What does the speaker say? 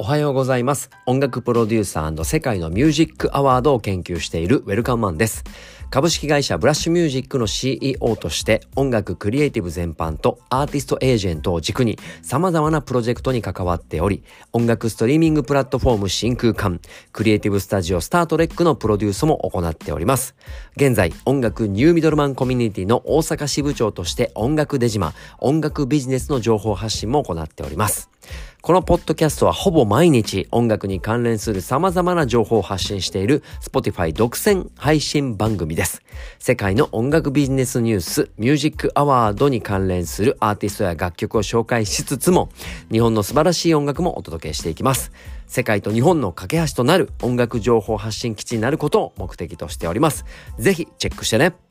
おはようございます。音楽プロデューサー世界のミュージックアワードを研究しているウェルカムマンです。株式会社ブラッシュミュージックの CEO として音楽クリエイティブ全般とアーティストエージェントを軸に様々なプロジェクトに関わっており、音楽ストリーミングプラットフォーム真空間、クリエイティブスタジオスタートレックのプロデュースも行っております。現在、音楽ニューミドルマンコミュニティの大阪支部長として音楽デジマ、音楽ビジネスの情報発信も行っております。このポッドキャストはほぼ毎日音楽に関連する様々な情報を発信している Spotify 独占配信番組です。世界の音楽ビジネスニュース、ミュージックアワードに関連するアーティストや楽曲を紹介しつつも、日本の素晴らしい音楽もお届けしていきます。世界と日本の架け橋となる音楽情報発信基地になることを目的としております。ぜひチェックしてね。